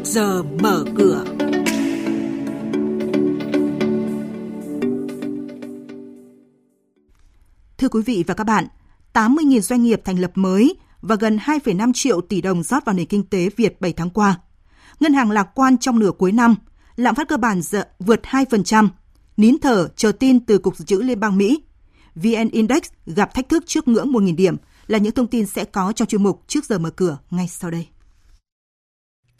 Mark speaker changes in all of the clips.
Speaker 1: trước giờ mở cửa.
Speaker 2: Thưa quý vị và các bạn, 80.000 doanh nghiệp thành lập mới và gần 2,5 triệu tỷ đồng rót vào nền kinh tế Việt 7 tháng qua. Ngân hàng lạc quan trong nửa cuối năm, lạm phát cơ bản vượt 2%, nín thở chờ tin từ Cục Dự trữ Liên bang Mỹ. VN Index gặp thách thức trước ngưỡng 1.000 điểm là những thông tin sẽ có trong chuyên mục trước giờ mở cửa ngay sau đây.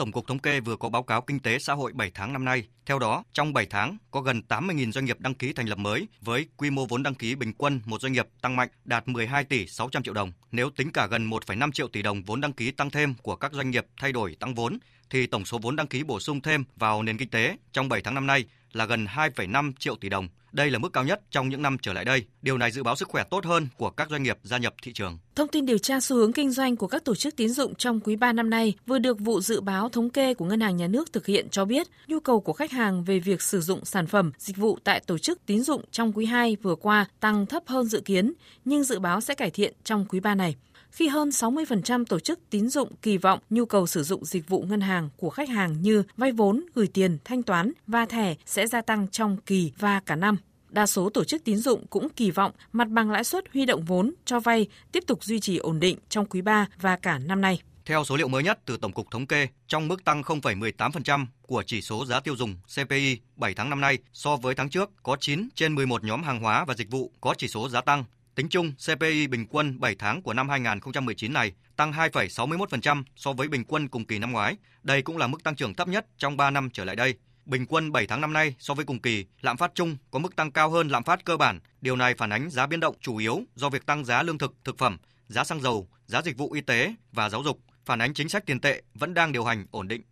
Speaker 3: Tổng cục Thống kê vừa có báo cáo kinh tế xã hội 7 tháng năm nay. Theo đó, trong 7 tháng có gần 80.000 doanh nghiệp đăng ký thành lập mới với quy mô vốn đăng ký bình quân một doanh nghiệp tăng mạnh đạt 12 tỷ 600 triệu đồng. Nếu tính cả gần 1,5 triệu tỷ đồng vốn đăng ký tăng thêm của các doanh nghiệp thay đổi tăng vốn thì tổng số vốn đăng ký bổ sung thêm vào nền kinh tế trong 7 tháng năm nay là gần 2,5 triệu tỷ đồng. Đây là mức cao nhất trong những năm trở lại đây. Điều này dự báo sức khỏe tốt hơn của các doanh nghiệp gia nhập thị trường.
Speaker 4: Thông tin điều tra xu hướng kinh doanh của các tổ chức tín dụng trong quý 3 năm nay vừa được vụ dự báo thống kê của Ngân hàng Nhà nước thực hiện cho biết nhu cầu của khách hàng về việc sử dụng sản phẩm, dịch vụ tại tổ chức tín dụng trong quý 2 vừa qua tăng thấp hơn dự kiến, nhưng dự báo sẽ cải thiện trong quý 3 này khi hơn 60% tổ chức tín dụng kỳ vọng nhu cầu sử dụng dịch vụ ngân hàng của khách hàng như vay vốn, gửi tiền, thanh toán và thẻ sẽ gia tăng trong kỳ và cả năm. Đa số tổ chức tín dụng cũng kỳ vọng mặt bằng lãi suất huy động vốn cho vay tiếp tục duy trì ổn định trong quý 3 và cả năm nay.
Speaker 3: Theo số liệu mới nhất từ Tổng cục Thống kê, trong mức tăng 0,18% của chỉ số giá tiêu dùng CPI 7 tháng năm nay so với tháng trước, có 9 trên 11 nhóm hàng hóa và dịch vụ có chỉ số giá tăng, Tính chung, CPI bình quân 7 tháng của năm 2019 này tăng 2,61% so với bình quân cùng kỳ năm ngoái. Đây cũng là mức tăng trưởng thấp nhất trong 3 năm trở lại đây. Bình quân 7 tháng năm nay so với cùng kỳ, lạm phát chung có mức tăng cao hơn lạm phát cơ bản. Điều này phản ánh giá biến động chủ yếu do việc tăng giá lương thực, thực phẩm, giá xăng dầu, giá dịch vụ y tế và giáo dục, phản ánh chính sách tiền tệ vẫn đang điều hành ổn định.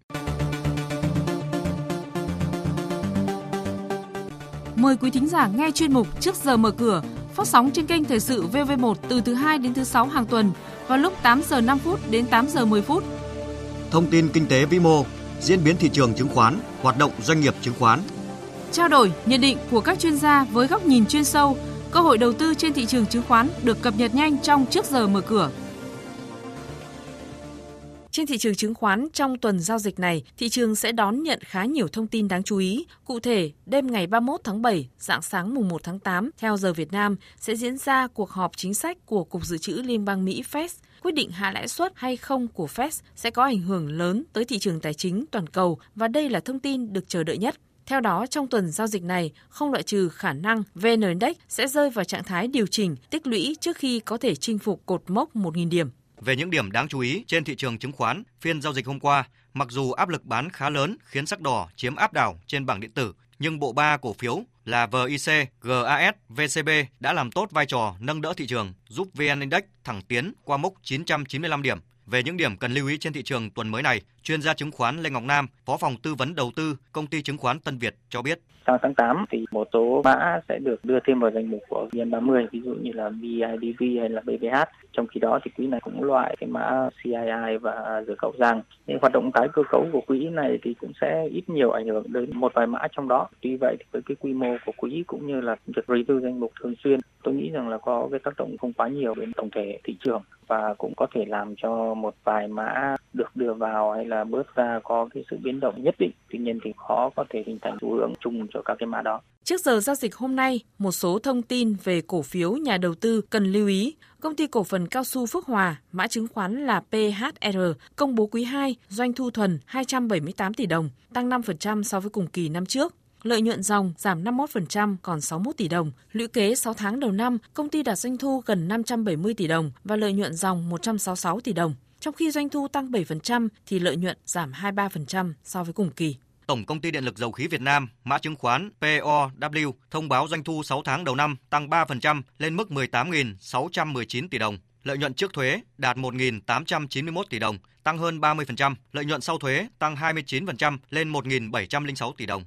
Speaker 4: Mời quý thính giả nghe chuyên mục Trước giờ mở cửa phát sóng trên kênh Thời sự VV1 từ thứ 2 đến thứ 6 hàng tuần vào lúc 8 giờ 5 phút đến 8 giờ 10 phút.
Speaker 3: Thông tin kinh tế vĩ mô, diễn biến thị trường chứng khoán, hoạt động doanh nghiệp chứng khoán.
Speaker 4: Trao đổi, nhận định của các chuyên gia với góc nhìn chuyên sâu, cơ hội đầu tư trên thị trường chứng khoán được cập nhật nhanh trong trước giờ mở cửa. Trên thị trường chứng khoán trong tuần giao dịch này, thị trường sẽ đón nhận khá nhiều thông tin đáng chú ý. Cụ thể, đêm ngày 31 tháng 7, dạng sáng mùng 1 tháng 8, theo giờ Việt Nam, sẽ diễn ra cuộc họp chính sách của Cục Dự trữ Liên bang Mỹ Fed. Quyết định hạ lãi suất hay không của Fed sẽ có ảnh hưởng lớn tới thị trường tài chính toàn cầu và đây là thông tin được chờ đợi nhất. Theo đó, trong tuần giao dịch này, không loại trừ khả năng VN Index sẽ rơi vào trạng thái điều chỉnh tích lũy trước khi có thể chinh phục cột mốc 1.000 điểm.
Speaker 3: Về những điểm đáng chú ý trên thị trường chứng khoán, phiên giao dịch hôm qua, mặc dù áp lực bán khá lớn khiến sắc đỏ chiếm áp đảo trên bảng điện tử, nhưng bộ ba cổ phiếu là VIC, GAS, VCB đã làm tốt vai trò nâng đỡ thị trường, giúp VN Index thẳng tiến qua mốc 995 điểm. Về những điểm cần lưu ý trên thị trường tuần mới này, chuyên gia chứng khoán Lê Ngọc Nam, Phó phòng tư vấn đầu tư, công ty chứng khoán Tân Việt cho biết.
Speaker 5: Sang tháng 8 thì một số mã sẽ được đưa thêm vào danh mục của VN30, ví dụ như là BIDV hay là BBH. Trong khi đó thì quỹ này cũng loại cái mã CII và dược khẩu giang. những hoạt động tái cơ cấu của quỹ này thì cũng sẽ ít nhiều ảnh hưởng đến một vài mã trong đó. Tuy vậy thì với cái quy mô của quỹ cũng như là việc review danh mục thường xuyên, tôi nghĩ rằng là có cái tác động không quá nhiều đến tổng thể thị trường và cũng có thể làm cho một vài mã được đưa vào hay là bớt ra có cái sự biến động nhất định. Tuy nhiên thì khó có thể hình thành xu hướng chung cho các cái mã đó.
Speaker 4: Trước giờ giao dịch hôm nay, một số thông tin về cổ phiếu nhà đầu tư cần lưu ý. Công ty cổ phần cao su Phước Hòa, mã chứng khoán là PHR, công bố quý 2 doanh thu thuần 278 tỷ đồng, tăng 5% so với cùng kỳ năm trước. Lợi nhuận dòng giảm 51% còn 61 tỷ đồng. Lũy kế 6 tháng đầu năm, công ty đạt doanh thu gần 570 tỷ đồng và lợi nhuận dòng 166 tỷ đồng. Trong khi doanh thu tăng 7% thì lợi nhuận giảm 23% so với cùng kỳ.
Speaker 3: Tổng công ty điện lực dầu khí Việt Nam, mã chứng khoán POW thông báo doanh thu 6 tháng đầu năm tăng 3% lên mức 18.619 tỷ đồng. Lợi nhuận trước thuế đạt 1.891 tỷ đồng, tăng hơn 30%. Lợi nhuận sau thuế tăng 29% lên 1.706 tỷ đồng.